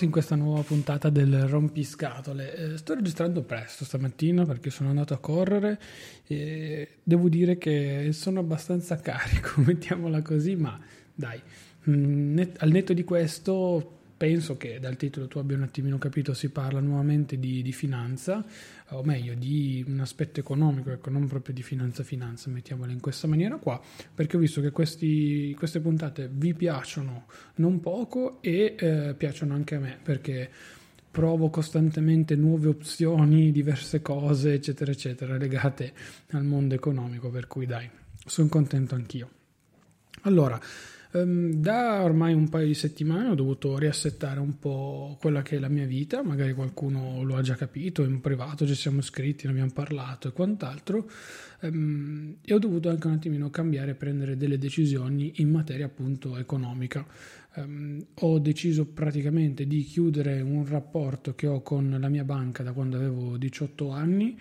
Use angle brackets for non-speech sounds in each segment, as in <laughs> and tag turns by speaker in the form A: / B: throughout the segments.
A: Ciao, ben ritrovato in questa nuova puntata del Rompiscatole. Eh, sto registrando presto stamattina perché sono andato a correre e devo dire che sono abbastanza <laughs> carico, mettiamola così, ma dai, mh, net, al netto di questo penso che dal titolo tu abbia un attimino capito, si parla nuovamente di, di finanza, o meglio di un aspetto economico, ecco, non proprio di finanza finanza, mettiamola in questa maniera qua, perché ho visto che questi, queste puntate vi piacciono non poco e eh, piacciono anche a me, perché provo costantemente nuove opzioni, diverse cose, eccetera, eccetera, legate al mondo economico, per cui dai, sono contento anch'io. Allora, da ormai un paio di settimane ho dovuto riassettare un po' quella che è la mia vita, magari qualcuno lo ha già capito, in privato ci siamo scritti, ne abbiamo parlato e quant'altro, um, e ho dovuto anche un attimino cambiare e prendere delle decisioni in materia appunto economica. Um, ho deciso praticamente di chiudere un rapporto che ho con la mia banca da quando avevo 18 anni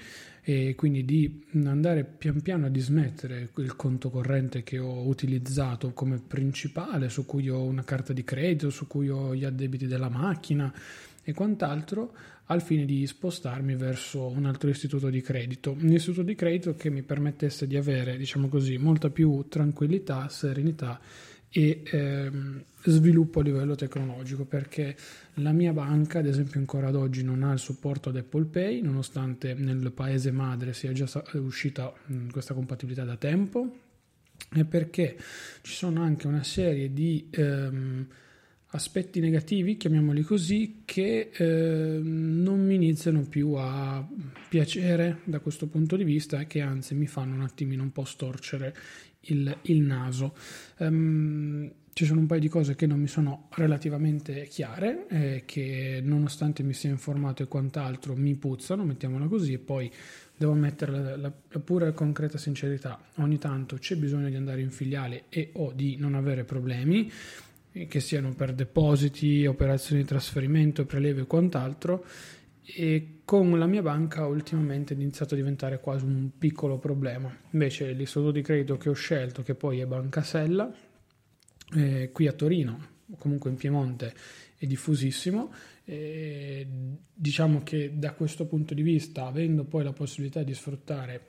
A: e quindi di andare pian piano a dismettere il conto corrente che ho utilizzato come principale, su cui ho una carta di credito, su cui ho gli addebiti della macchina e quant'altro, al fine di spostarmi verso un altro istituto di credito, un istituto di credito che mi permettesse di avere, diciamo così, molta più tranquillità, serenità e ehm, sviluppo a livello tecnologico perché la mia banca ad esempio ancora ad oggi non ha il supporto ad Apple Pay nonostante nel paese madre sia già uscita questa compatibilità da tempo e perché ci sono anche una serie di ehm, aspetti negativi, chiamiamoli così, che eh, non mi iniziano più a piacere da questo punto di vista e che anzi mi fanno un attimino un po' storcere il, il naso. Um, ci sono un paio di cose che non mi sono relativamente chiare, eh, che nonostante mi sia informato e quant'altro mi puzzano, mettiamola così, e poi devo mettere la, la, la pura concreta sincerità, ogni tanto c'è bisogno di andare in filiale e o di non avere problemi, eh, che siano per depositi, operazioni di trasferimento, prelievo e quant'altro, e con la mia banca ultimamente è iniziato a diventare quasi un piccolo problema. Invece l'istituto di credito che ho scelto, che poi è Banca Sella, eh, qui a Torino, o comunque in Piemonte, è diffusissimo. E diciamo che da questo punto di vista, avendo poi la possibilità di sfruttare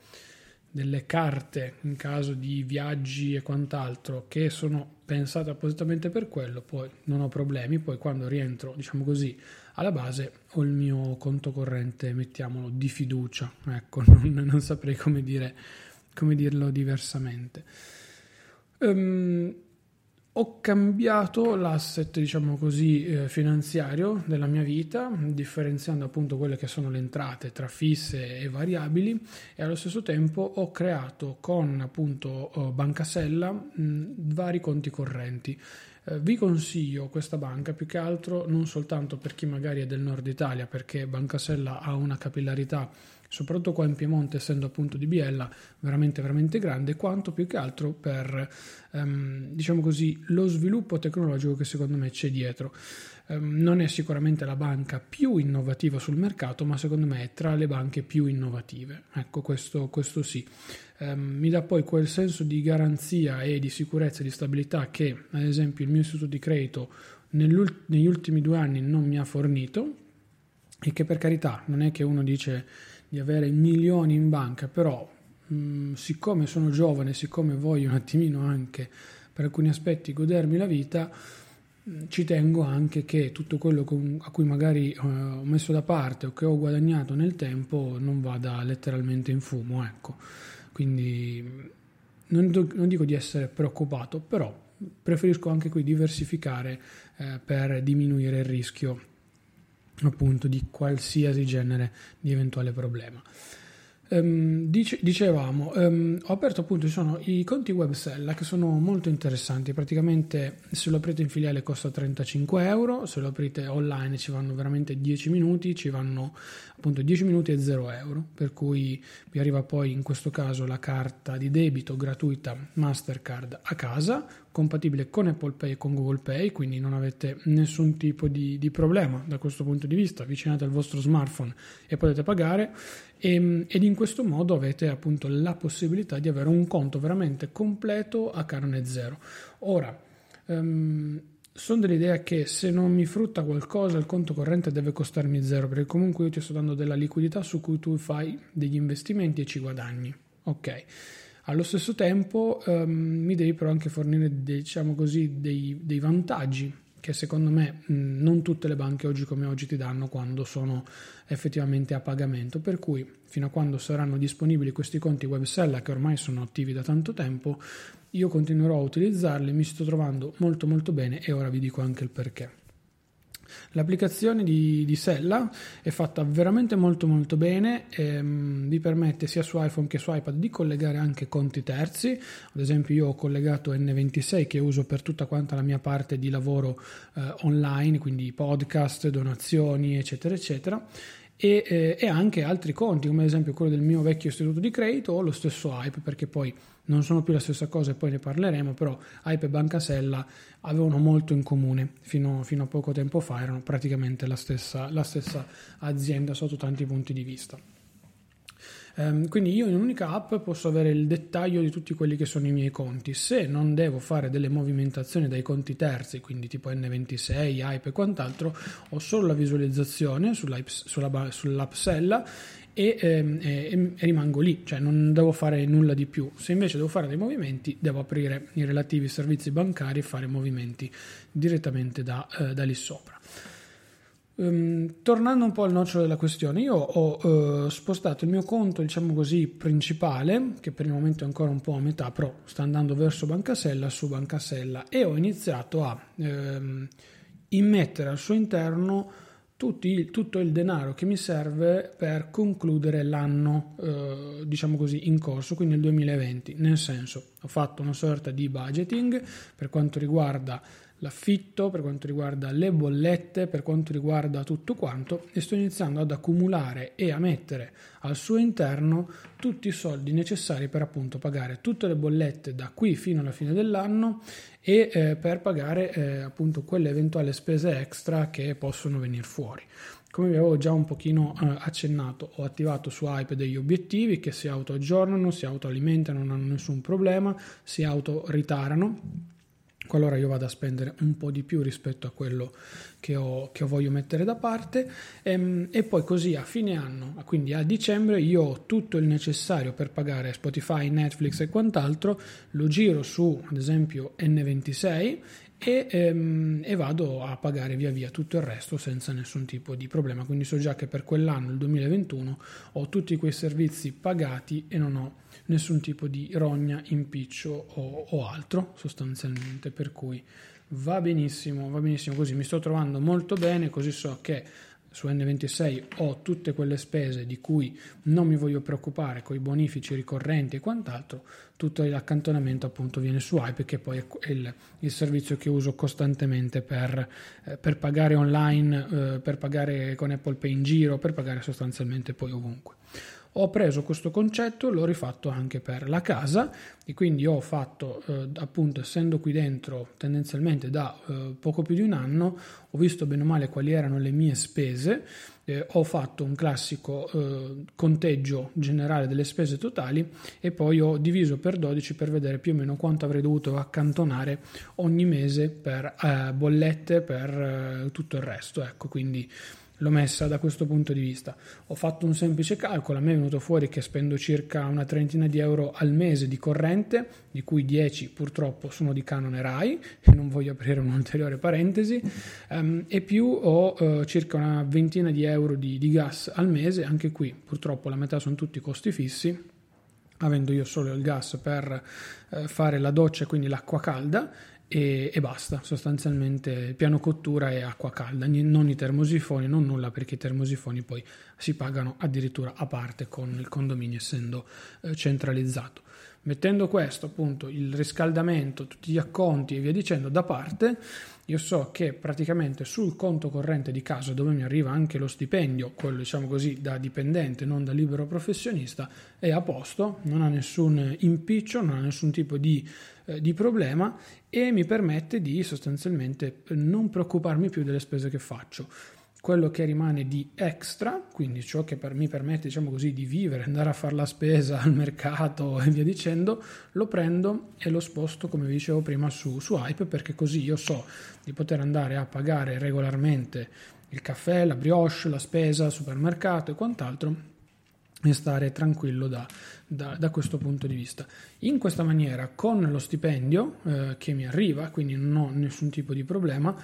A: delle carte in caso di viaggi e quant'altro che sono pensate appositamente per quello, poi non ho problemi, poi quando rientro, diciamo così, alla base ho il mio conto corrente, mettiamolo, di fiducia, ecco, <laughs> non, non saprei come, dire, come dirlo diversamente. Um, ho cambiato l'asset, diciamo così, eh, finanziario della mia vita, differenziando appunto quelle che sono le entrate tra fisse e variabili e allo stesso tempo ho creato con appunto eh, Banca Sella mh, vari conti correnti. Eh, vi consiglio questa banca più che altro non soltanto per chi magari è del nord Italia, perché Banca Sella ha una capillarità soprattutto qua in Piemonte, essendo appunto di Biella, veramente veramente grande, quanto più che altro per, um, diciamo così, lo sviluppo tecnologico che secondo me c'è dietro. Um, non è sicuramente la banca più innovativa sul mercato, ma secondo me è tra le banche più innovative. Ecco, questo, questo sì. Um, mi dà poi quel senso di garanzia e di sicurezza e di stabilità che, ad esempio, il mio istituto di credito negli ultimi due anni non mi ha fornito e che per carità non è che uno dice di avere milioni in banca, però mh, mm, siccome sono giovane, siccome voglio un attimino anche per alcuni aspetti godermi la vita, mh, ci tengo anche che tutto quello a cui magari uh, ho messo da parte o che ho guadagnato nel tempo non vada letteralmente in fumo, ecco. Quindi non, non dico di essere preoccupato, però preferisco anche qui diversificare eh, per diminuire il rischio appunto di qualsiasi genere di eventuale problema. Um, dice, dicevamo, um, ho aperto appunto, sono i conti web Sella che sono molto interessanti, praticamente se lo aprite in filiale costa 35 euro, se lo aprite online ci vanno veramente 10 minuti, ci vanno appunto 10 minuti e 0 euro, per cui vi arriva poi in questo caso la carta di debito gratuita Mastercard a casa, compatibile con Apple Pay e con Google Pay, quindi non avete nessun tipo di, di problema da questo punto di vista, avvicinate al vostro smartphone e potete pagare e, ehm, ed in questo modo avete appunto la possibilità di avere un conto veramente completo a canone zero. Ora, um, sono dell'idea che se non mi frutta qualcosa il conto corrente deve costarmi zero perché comunque io ti sto dando della liquidità su cui tu fai degli investimenti e ci guadagni. Ok. Allo stesso tempo um, mi devi però anche fornire diciamo così, dei, dei vantaggi che secondo me mh, non tutte le banche oggi come oggi ti danno quando sono effettivamente a pagamento, per cui fino a quando saranno disponibili questi conti web seller che ormai sono attivi da tanto tempo, io continuerò a utilizzarli, mi sto trovando molto molto bene e ora vi dico anche il perché. L'applicazione di, di, Sella è fatta veramente molto molto bene, ehm, vi permette sia su iPhone che su iPad di collegare anche conti terzi, ad esempio io ho collegato N26 che uso per tutta quanta la mia parte di lavoro eh, online, quindi podcast, donazioni eccetera eccetera e, eh, e, anche altri conti come ad esempio quello del mio vecchio istituto di credito o lo stesso Hype perché poi non sono più la stessa cosa e poi ne parleremo, però Hype e Bancasella avevano molto in comune fino, fino a poco tempo fa, erano praticamente la stessa, la stessa azienda sotto tanti punti di vista. Um, quindi io in un'unica app posso avere il dettaglio di tutti quelli che sono i miei conti. Se non devo fare delle movimentazioni dai conti terzi, quindi tipo N26, Hype e quant'altro, ho solo la visualizzazione sulla, sull'app Sella e, ehm, e, e, rimango lì, cioè non devo fare nulla di più. Se invece devo fare dei movimenti, devo aprire i relativi servizi bancari e fare movimenti direttamente da, eh, da lì sopra. Um, tornando un po' al nocciolo della questione, io ho uh, spostato il mio conto, diciamo così, principale, che per il momento è ancora un po' a metà, però sta andando verso Bancasella, su Bancasella, e ho iniziato a um, immettere al suo interno tutti, tutto il denaro che mi serve per concludere l'anno, eh, diciamo così, in corso, quindi il 2020. Nel senso, ho fatto una sorta di budgeting per quanto riguarda l'affitto, per quanto riguarda le bollette, per quanto riguarda tutto quanto e sto iniziando ad accumulare e a mettere al suo interno tutti i soldi necessari per appunto pagare tutte le bollette da qui fino alla fine dell'anno e eh, per pagare eh, appunto quelle eventuali spese extra che possono venire fuori. Come vi avevo già un pochino eh, accennato, ho attivato su Hype degli obiettivi che si auto-aggiornano, si autoalimentano, non hanno nessun problema, si auto-ritarano qualora io vada a spendere un po' di più rispetto a quello che, ho, che voglio mettere da parte e, ehm, e, poi così a fine anno, quindi a dicembre, io ho tutto il necessario per pagare Spotify, Netflix e quant'altro, lo giro su ad esempio N26 e, ehm, e, vado a pagare via via tutto il resto senza nessun tipo di problema. Quindi so già che per quell'anno, il 2021, ho tutti quei servizi pagati e non ho nessun tipo di rogna, impiccio o, o altro sostanzialmente. Per cui va benissimo, va benissimo così. Mi sto trovando molto bene, così so che su N26 ho tutte quelle spese di cui non mi voglio preoccupare con i bonifici ricorrenti e quant'altro, tutto l'accantonamento appunto viene su Hype che poi è il, il servizio che uso costantemente per, eh, per pagare online, eh, per pagare con Apple Pay in giro, per pagare sostanzialmente poi ovunque. Ho preso questo concetto, l'ho rifatto anche per la casa e quindi ho fatto, eh, appunto, essendo qui dentro tendenzialmente da eh, poco più di un anno, ho visto bene o male quali erano le mie spese, eh, ho fatto un classico eh, conteggio generale delle spese totali e poi ho diviso per 12 per vedere più o meno quanto avrei dovuto accantonare ogni mese per eh, bollette, per eh, tutto il resto. Ecco, quindi l'ho messa da questo punto di vista. Ho fatto un semplice calcolo, a me è venuto fuori che spendo circa una trentina di euro al mese di corrente, di cui 10 purtroppo sono di canone RAI, e non voglio aprire un'ulteriore parentesi, um, e più ho uh, circa una ventina di euro di, di gas al mese, anche qui purtroppo la metà sono tutti costi fissi, avendo io solo il gas per uh, fare la doccia, quindi l'acqua calda, e, e, basta, sostanzialmente piano cottura e acqua calda, non i termosifoni, non nulla perché i termosifoni poi si pagano addirittura a parte con il condominio essendo eh, centralizzato. Mettendo questo appunto il riscaldamento, tutti gli acconti e via dicendo da parte, io so che praticamente sul conto corrente di casa dove mi arriva anche lo stipendio, quello diciamo così da dipendente, non da libero professionista, è a posto, non ha nessun impiccio, non ha nessun tipo di eh, di problema e mi permette di sostanzialmente non preoccuparmi più delle spese che faccio. Quello che rimane di extra, quindi ciò che per, mi permette, diciamo così, di vivere, andare a fare la spesa al mercato <laughs> e via dicendo, lo prendo e lo sposto, come vi dicevo prima, su, su Hype perché così io so di poter andare a pagare regolarmente il caffè, la brioche, la spesa, il supermercato e quant'altro e stare tranquillo da, da, da, questo punto di vista. In questa maniera, con lo stipendio eh, che mi arriva, quindi non ho nessun tipo di problema,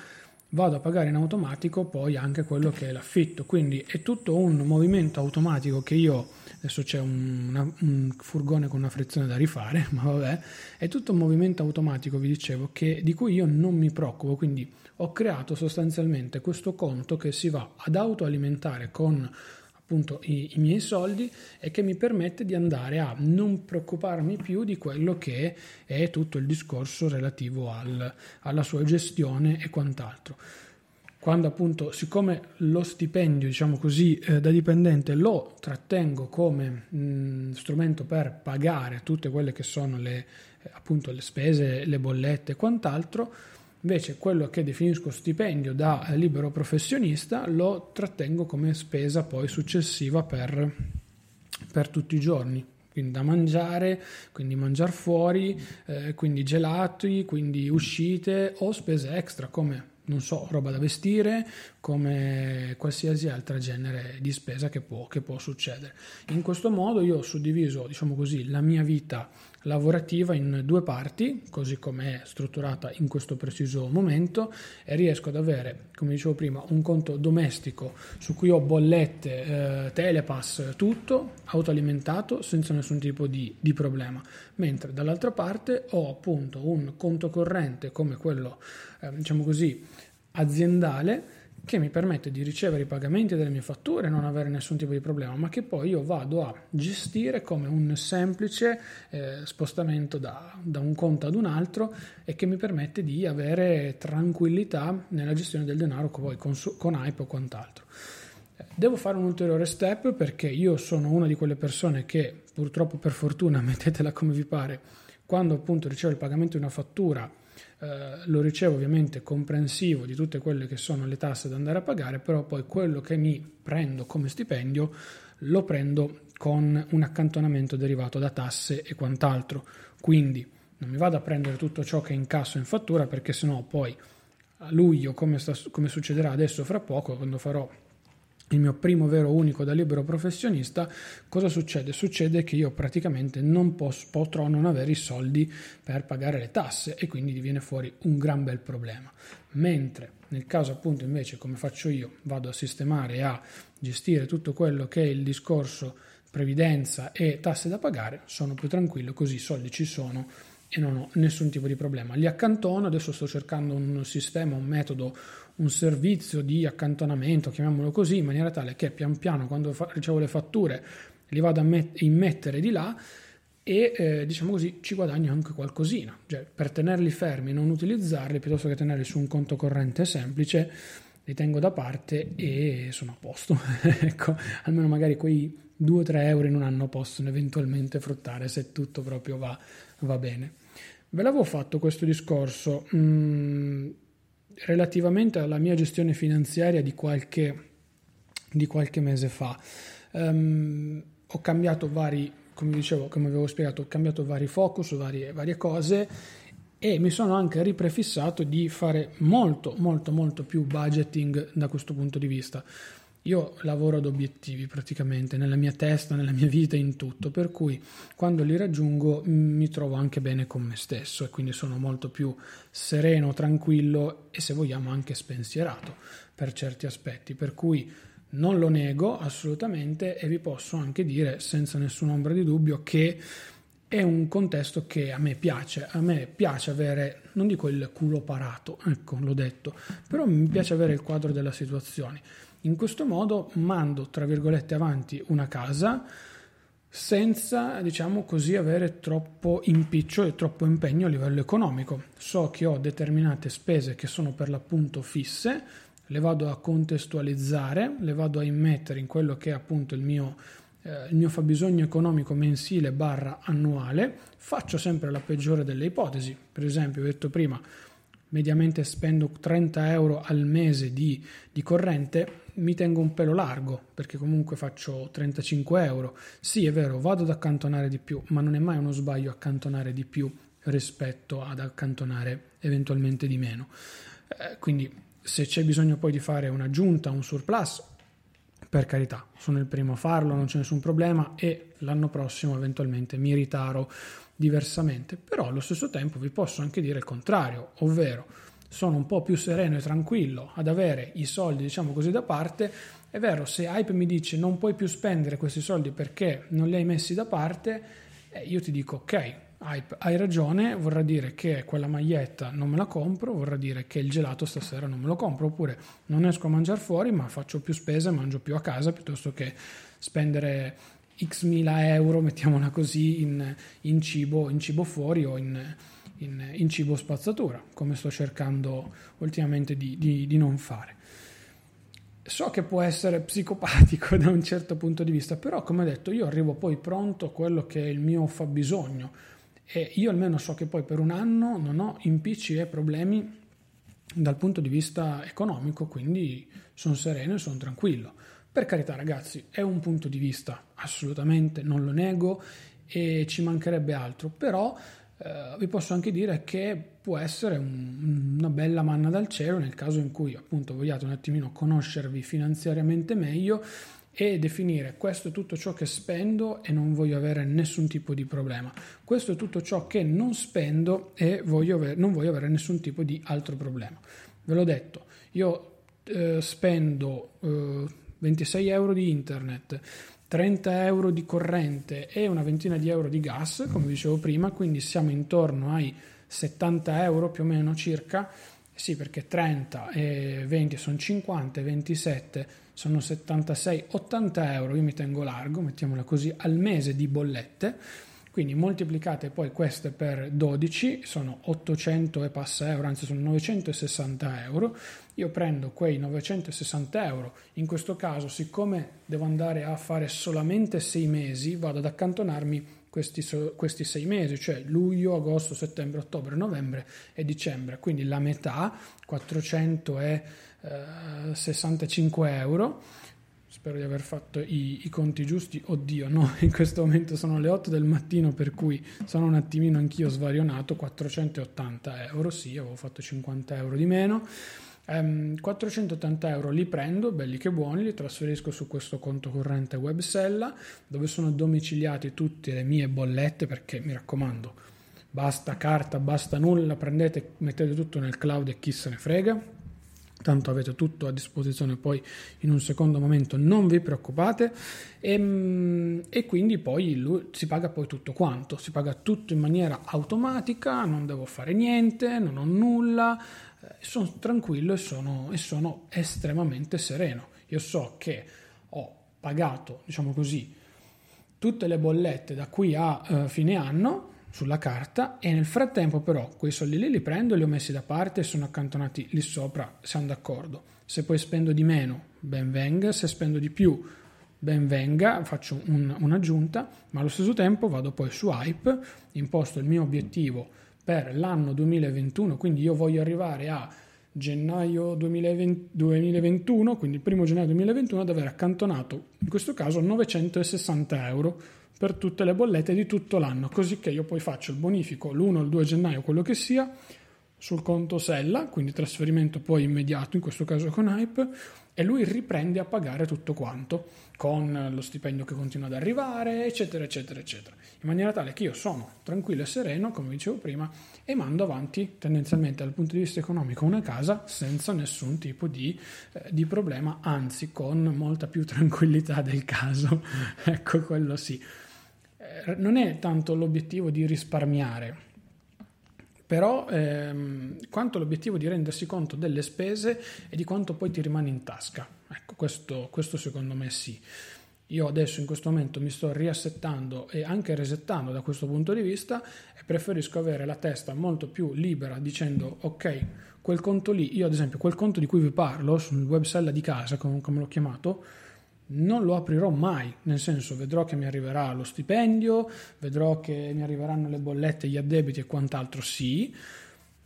A: vado a pagare in automatico poi anche quello che è l'affitto. Quindi è tutto un movimento automatico che io, adesso c'è un, un furgone con una frizione da rifare, <laughs> ma vabbè, è tutto un movimento automatico, vi dicevo, che, di cui io non mi preoccupo. Quindi ho creato sostanzialmente questo conto che si va ad autoalimentare con appunto i, i, miei soldi e che mi permette di andare a non preoccuparmi più di quello che è tutto il discorso relativo al, alla sua gestione e quant'altro. Quando appunto, siccome lo stipendio, diciamo così, eh, da dipendente lo trattengo come mh, strumento per pagare tutte quelle che sono le, eh, appunto, le spese, le bollette e quant'altro, Invece quello che definisco stipendio da libero professionista lo trattengo come spesa poi successiva per, per tutti i giorni quindi da mangiare, quindi mangiare fuori, eh, quindi gelati, quindi uscite o spese extra come non so, roba da vestire, come qualsiasi altra genere di spesa che può, che può succedere. In questo modo io ho suddiviso, diciamo così, la mia vita lavorativa in due parti, così come è strutturata in questo preciso momento, e riesco ad avere, come dicevo prima, un conto domestico su cui ho bollette, eh, telepass, tutto autoalimentato senza nessun tipo di, di problema, mentre dall'altra parte ho appunto un conto corrente come quello, eh, diciamo così, aziendale che mi permette di ricevere i pagamenti delle mie fatture e non avere nessun tipo di problema, ma che poi io vado a gestire come un semplice eh, spostamento da, da, un conto ad un altro e che mi permette di avere tranquillità nella gestione del denaro poi con, con Hype o quant'altro. Devo fare un ulteriore step perché io sono una di quelle persone che purtroppo per fortuna, <laughs> mettetela come vi pare, quando appunto ricevo il pagamento di una fattura eh, lo ricevo ovviamente comprensivo di tutte quelle che sono le tasse da andare a pagare, però poi quello che mi prendo come stipendio lo prendo con un accantonamento derivato da tasse e quant'altro. Quindi non mi vado a prendere tutto ciò che incasso in fattura perché sennò poi a luglio, come, sta, come succederà adesso fra poco, quando farò il mio primo vero unico da libero professionista, cosa succede? Succede che io praticamente non posso, potrò non avere i soldi per pagare le tasse e quindi diviene fuori un gran bel problema. Mentre nel caso appunto invece come faccio io vado a sistemare e a gestire tutto quello che è il discorso previdenza e tasse da pagare, sono più tranquillo, così i soldi ci sono e non ho nessun tipo di problema. Li accantono, adesso sto cercando un sistema, un metodo un servizio di accantonamento, chiamiamolo così, in maniera tale che pian piano quando fa- ricevo le fatture li vado a met- immettere di là e eh, diciamo così ci guadagno anche qualcosina, cioè per tenerli fermi e non utilizzarli piuttosto che tenerli su un conto corrente semplice li tengo da parte e sono a posto. <laughs> ecco, almeno magari quei 2-3 euro in un anno possono eventualmente fruttare se tutto proprio va, va bene. Ve l'avevo fatto questo discorso mh, mm, relativamente alla mia gestione finanziaria di qualche, di qualche mese fa. Um, ho cambiato vari, come dicevo, come avevo spiegato, ho cambiato vari focus, varie, varie cose e mi sono anche riprefissato di fare molto molto molto più budgeting da questo punto di vista. Io lavoro ad obiettivi praticamente nella mia testa, nella mia vita, in tutto, per cui quando li raggiungo mi trovo anche bene con me stesso e quindi sono molto più sereno, tranquillo e se vogliamo anche spensierato per certi aspetti, per cui non lo nego assolutamente e vi posso anche dire senza nessuna ombra di dubbio che è un contesto che a me piace, a me piace avere, non dico il culo parato, ecco l'ho detto, però mi piace avere il quadro della situazione. In questo modo mando, tra virgolette, avanti una casa senza, diciamo così, avere troppo impiccio e troppo impegno a livello economico. So che ho determinate spese che sono per l'appunto fisse, le vado a contestualizzare, le vado a immettere in quello che è appunto il mio eh, il mio fabbisogno economico mensile barra annuale, faccio sempre la peggiore delle ipotesi. Per esempio, ho detto prima, mediamente spendo 30 euro al mese di, di, corrente, mi tengo un pelo largo perché comunque faccio 35 euro. Sì, è vero, vado ad accantonare di più, ma non è mai uno sbaglio accantonare di più rispetto ad accantonare eventualmente di meno. Eh, quindi se c'è bisogno poi di fare un'aggiunta, un surplus, per carità, sono il primo a farlo, non c'è nessun problema e l'anno prossimo eventualmente mi ritaro diversamente, però allo stesso tempo vi posso anche dire il contrario, ovvero sono un po' più sereno e tranquillo ad avere i soldi, diciamo così, da parte. È vero, se Hype mi dice non puoi più spendere questi soldi perché non li hai messi da parte, eh, io ti dico ok, Hype, hai ragione, vorrà dire che quella maglietta non me la compro, vorrà dire che il gelato stasera non me lo compro, oppure non esco a mangiare fuori ma faccio più spese, mangio più a casa piuttosto che spendere x mila euro, mettiamola così, in, in, cibo, in cibo fuori o in, in, in, cibo spazzatura, come sto cercando ultimamente di, di, di non fare. So che può essere psicopatico <laughs> da un certo punto di vista, però come detto io arrivo poi pronto a quello che è il mio fabbisogno e io almeno so che poi per un anno non ho impicci e problemi dal punto di vista economico, quindi sono sereno e sono tranquillo. Per carità ragazzi, è un punto di vista, assolutamente, non lo nego e ci mancherebbe altro, però eh, vi posso anche dire che può essere un, una bella manna dal cielo nel caso in cui appunto vogliate un attimino conoscervi finanziariamente meglio e definire questo è tutto ciò che spendo e non voglio avere nessun tipo di problema. Questo è tutto ciò che non spendo e voglio avere, non voglio avere nessun tipo di altro problema. Ve l'ho detto, io eh, spendo eh, 26 euro di internet, 30 euro di corrente e una ventina di euro di gas, come dicevo prima, quindi siamo intorno ai 70 euro più o meno circa. Sì, perché 30 e 20 sono 50 e 27 sono 76-80 euro, io mi tengo largo, mettiamola così, al mese di bollette, quindi moltiplicate poi queste per 12, sono 800 e passa euro, anzi sono 960 euro, io prendo quei 960 euro, in questo caso siccome devo andare a fare solamente 6 mesi, vado ad accantonarmi questi, questi sei mesi, cioè luglio, agosto, settembre, ottobre, novembre e dicembre, quindi la metà, 400 e 65 euro. Spero di aver fatto i, i, conti giusti. Oddio, no, in questo momento sono le 8 del mattino, per cui sono un attimino anch'io svarionato. 480 euro, sì, avevo fatto 50 euro di meno. Um, 480 euro li prendo, belli che buoni, li trasferisco su questo conto corrente Websella, dove sono domiciliate tutte le mie bollette, perché mi raccomando, basta carta, basta nulla, prendete, mettete tutto nel cloud e chi se ne frega tanto avete tutto a disposizione poi in un secondo momento, non vi preoccupate e, ehm, e, quindi poi lui, si paga poi tutto quanto, si paga tutto in maniera automatica, non devo fare niente, non ho nulla, eh, sono tranquillo e sono, e sono estremamente sereno. Io so che ho pagato, diciamo così, tutte le bollette da qui a uh, fine anno, sulla carta e nel frattempo però quei soldi lì li prendo, li ho messi da parte e sono accantonati lì sopra, siamo d'accordo. Se poi spendo di meno, ben venga, se spendo di più, ben venga, faccio un, un'aggiunta, ma allo stesso tempo vado poi su Hype, imposto il mio obiettivo per l'anno 2021, quindi io voglio arrivare a gennaio 2020, 2021, quindi il primo gennaio 2021, ad aver accantonato, in questo caso, 960 euro per tutte le bollette di tutto l'anno, così che io poi faccio il bonifico l'1 o il 2 gennaio, quello che sia, sul conto Sella, quindi trasferimento poi immediato, in questo caso con Hype, e lui riprende a pagare tutto quanto, con lo stipendio che continua ad arrivare, eccetera, eccetera, eccetera, in maniera tale che io sono tranquillo e sereno, come dicevo prima, e mando avanti tendenzialmente dal punto di vista economico una casa senza nessun tipo di, eh, di problema, anzi con molta più <laughs> tranquillità del caso, <laughs> ecco quello sì. Eh, non è tanto l'obiettivo di risparmiare, però ehm, quanto l'obiettivo di rendersi conto delle spese e di quanto poi ti rimane in tasca. Ecco, questo, questo secondo me sì. Io adesso in questo momento mi sto riassettando e anche resettando da questo punto di vista e preferisco avere la testa molto più libera dicendo ok, quel conto lì, io ad esempio quel conto di cui vi parlo sul web sella di casa, come l'ho chiamato, non lo aprirò mai, nel senso vedrò che mi arriverà lo stipendio, vedrò che mi arriveranno le bollette, gli addebiti e quant'altro, sì,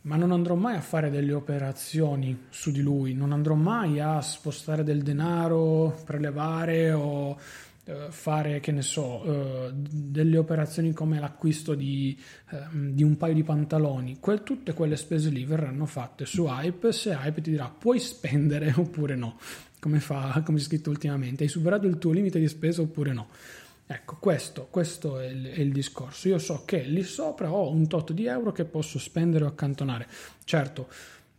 A: ma non andrò mai a fare delle operazioni su di lui, non andrò mai a spostare del denaro, prelevare o eh, fare, che ne so, eh, delle operazioni come l'acquisto di, eh, di un paio di pantaloni. Que- tutte quelle spese lì verranno fatte su Hype se Hype ti dirà puoi spendere <laughs> oppure no come, fa, come c'è scritto ultimamente, hai superato il tuo limite di spesa oppure no. Ecco, questo, questo è, il, è, il, discorso. Io so che lì sopra ho un tot di euro che posso spendere o accantonare. Certo,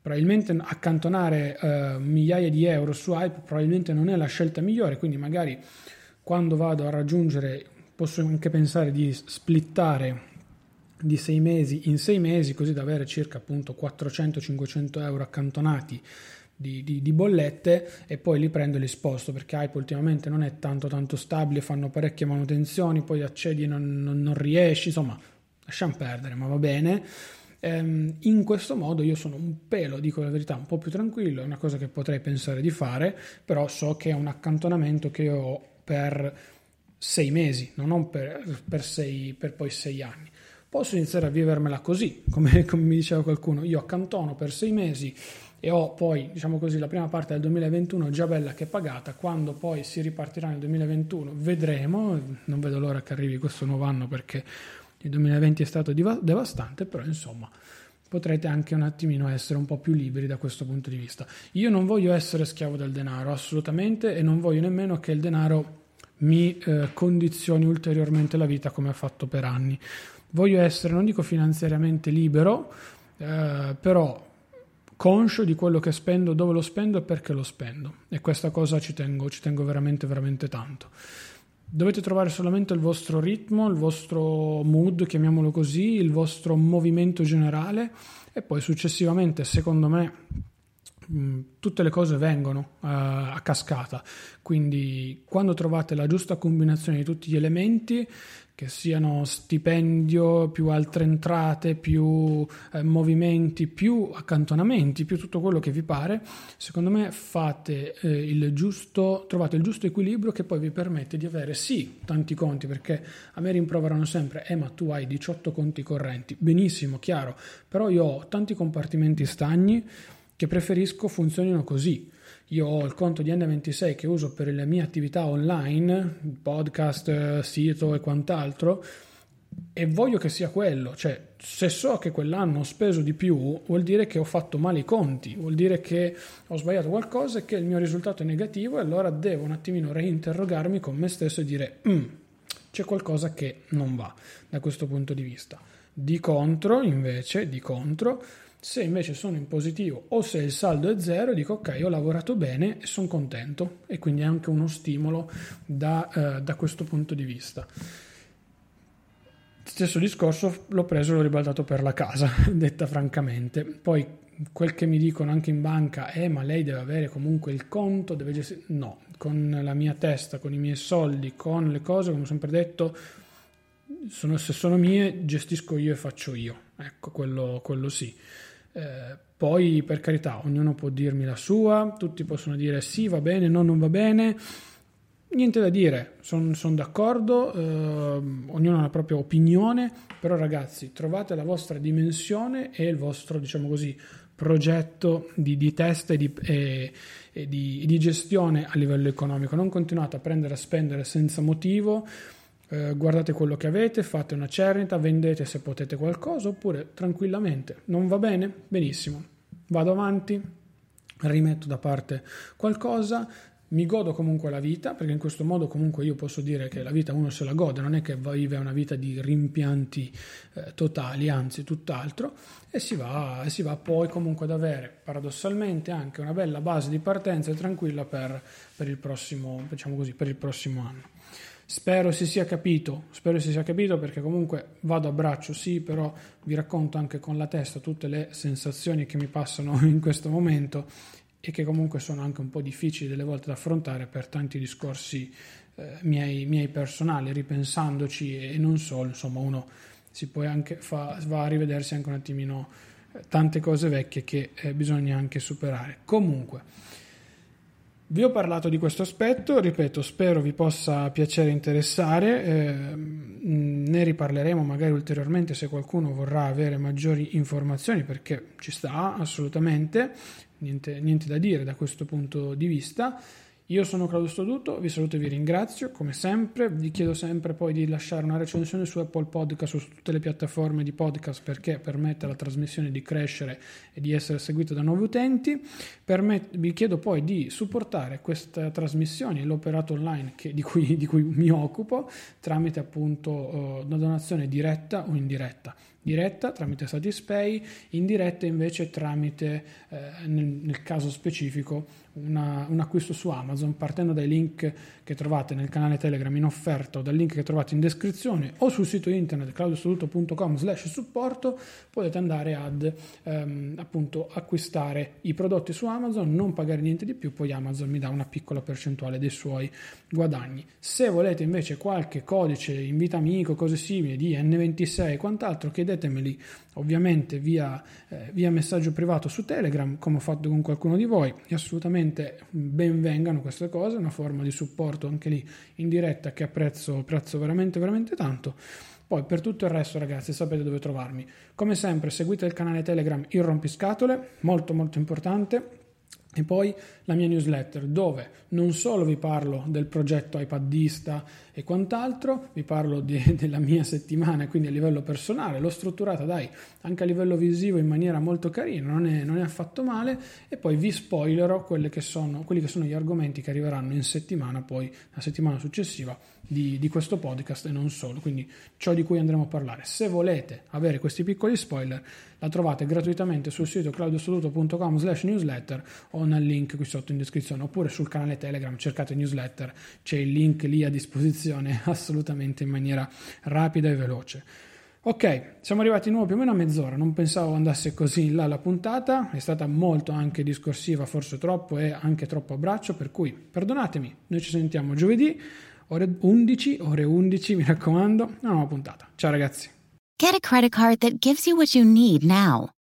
A: probabilmente accantonare eh, migliaia di euro su Hype probabilmente non è la scelta migliore, quindi magari quando vado a raggiungere posso anche pensare di splittare di sei mesi in sei mesi così da avere circa appunto 400-500 euro accantonati di, di, di, bollette e poi li prendo e li sposto perché Hype ultimamente non è tanto tanto stabile, fanno parecchie manutenzioni, poi accedi e non, non, non riesci, insomma lasciamo perdere, ma va bene. Ehm, in questo modo io sono un pelo, dico la verità, un po' più tranquillo, è una cosa che potrei pensare di fare, però so che è un accantonamento che ho per sei mesi, non per, per, sei, per poi sei anni. Posso iniziare a vivermela così, come, come mi diceva qualcuno, io accantono per sei mesi, e ho poi, diciamo così, la prima parte del 2021 già bella che pagata, quando poi si ripartirà nel 2021 vedremo, non vedo l'ora che arrivi questo nuovo anno perché il 2020 è stato devastante, però insomma potrete anche un attimino essere un po' più liberi da questo punto di vista. Io non voglio essere schiavo del denaro, assolutamente, e non voglio nemmeno che il denaro mi eh, condizioni ulteriormente la vita come ha fatto per anni. Voglio essere, non dico finanziariamente libero, eh, però conscio di quello che spendo, dove lo spendo e perché lo spendo. E questa cosa ci tengo, ci tengo veramente, veramente tanto. Dovete trovare solamente il vostro ritmo, il vostro mood, chiamiamolo così, il vostro movimento generale e poi successivamente, secondo me, tutte le cose vengono uh, a cascata. Quindi quando trovate la giusta combinazione di tutti gli elementi, che siano stipendio, più altre entrate, più eh, movimenti, più accantonamenti, più tutto quello che vi pare, secondo me fate eh, il giusto, trovate il giusto equilibrio che poi vi permette di avere sì tanti conti, perché a me rimproverano sempre, eh ma tu hai 18 conti correnti, benissimo, chiaro, però io ho tanti compartimenti stagni che preferisco funzionino così io ho il conto di N26 che uso per le mie attività online, podcast, sito e quant'altro, e voglio che sia quello. Cioè, se so che quell'anno ho speso di più, vuol dire che ho fatto male i conti, vuol dire che ho sbagliato qualcosa e che il mio risultato è negativo, e allora devo un attimino reinterrogarmi con me stesso e dire: mm, c'è qualcosa che non va da questo punto di vista. Di contro, invece, di contro, se invece sono in positivo o se il saldo è zero, dico ok, ho lavorato bene e sono contento e quindi è anche uno stimolo da, eh, da questo punto di vista. Stesso discorso l'ho preso e l'ho ribaltato per la casa, <laughs> detta francamente. Poi quel che mi dicono anche in banca è ma lei deve avere comunque il conto, deve gestire... No, con la mia testa, con i miei soldi, con le cose, come ho sempre detto, sono, se sono mie, gestisco io e faccio io. Ecco, quello, quello sì. Eh, poi, per carità, ognuno può dirmi la sua, tutti possono dire sì, va bene, no, non va bene. Niente da dire, sono son d'accordo, eh, ognuno ha la propria opinione, però ragazzi, trovate la vostra dimensione e il vostro, diciamo così, progetto di, di testa e di, e, e di, di gestione a livello economico. Non continuate a prendere a spendere senza motivo eh, guardate quello che avete, fate una cernita, vendete se potete qualcosa oppure tranquillamente. Non va bene, benissimo, vado avanti, rimetto da parte qualcosa, mi godo comunque la vita, perché in questo modo comunque io posso dire che la vita uno se la gode, non è che vive una vita di rimpianti eh, totali, anzi tutt'altro, e si, va, e si va poi comunque ad avere paradossalmente anche una bella base di partenza tranquilla per, per, il prossimo, diciamo così, per il prossimo anno. Spero si sia capito, spero si sia capito perché comunque vado a braccio, sì, però vi racconto anche con la testa tutte le sensazioni che mi passano <laughs> in questo momento e che comunque sono anche un po' difficili delle volte da affrontare per tanti discorsi eh, miei, miei, personali, ripensandoci e non solo, insomma uno si poi anche fa, va a rivedersi anche un attimino eh, tante cose vecchie che eh, bisogna anche superare. Comunque, vi ho parlato di questo aspetto, ripeto, spero vi possa piacere e interessare, eh, ne riparleremo magari ulteriormente se qualcuno vorrà avere maggiori informazioni perché ci sta assolutamente, niente, niente da dire da questo punto di vista. Io sono Claudio Stoduto, vi saluto e vi ringrazio come sempre, vi chiedo sempre poi di lasciare una recensione su Apple Podcast o su tutte le piattaforme di podcast perché permette alla trasmissione di crescere e di essere seguita da nuovi utenti. Permet- vi chiedo poi di supportare questa trasmissione e l'operato online che, di, cui, di, cui, mi occupo tramite appunto uh, una donazione diretta o indiretta diretta tramite Satispay, indiretta invece tramite, eh, nel, nel, caso specifico, una, un acquisto su Amazon partendo dai link che trovate nel canale Telegram in offerta o dal link che trovate in descrizione o sul sito internet claudiosoluto.com slash supporto potete andare ad ehm, appunto acquistare i prodotti su Amazon, non pagare niente di più, poi Amazon mi dà una piccola percentuale dei suoi guadagni. Se volete invece qualche codice, invita amico, cose simili di N26 e quant'altro, chiedetemeli ovviamente via, eh, via messaggio privato su Telegram, come ho fatto con qualcuno di voi, e assolutamente benvengano queste cose, una forma di supporto anche lì in diretta che apprezzo, apprezzo veramente, veramente tanto. Poi per tutto il resto ragazzi sapete dove trovarmi. Come sempre seguite il canale Telegram Il Rompiscatole, molto molto importante, e poi la mia newsletter dove non solo vi parlo del progetto iPadista e quant'altro, vi parlo di, <laughs> della mia settimana, quindi a livello personale, l'ho strutturata dai anche a livello visivo in maniera molto carina, non è, non è affatto male e poi vi spoilerò che sono, quelli che sono gli argomenti che arriveranno in settimana, poi la settimana successiva di, di, questo podcast e non solo, quindi ciò di cui andremo a parlare. Se volete avere questi piccoli spoiler, la trovate gratuitamente sul sito claudiosoluto.com slash newsletter o nel link qui sotto in descrizione, oppure sul canale Telegram, cercate newsletter, c'è il link lì a disposizione <laughs> assolutamente in maniera rapida e veloce. Ok, siamo arrivati di nuovo più o meno a mezz'ora, non pensavo andasse così in là la puntata, è stata molto anche discorsiva, forse troppo e anche troppo a braccio, per cui perdonatemi, noi ci sentiamo giovedì ore 11, ore 11, mi raccomando, una nuova puntata. Ciao ragazzi.
B: Get a credit card that gives you what you need now.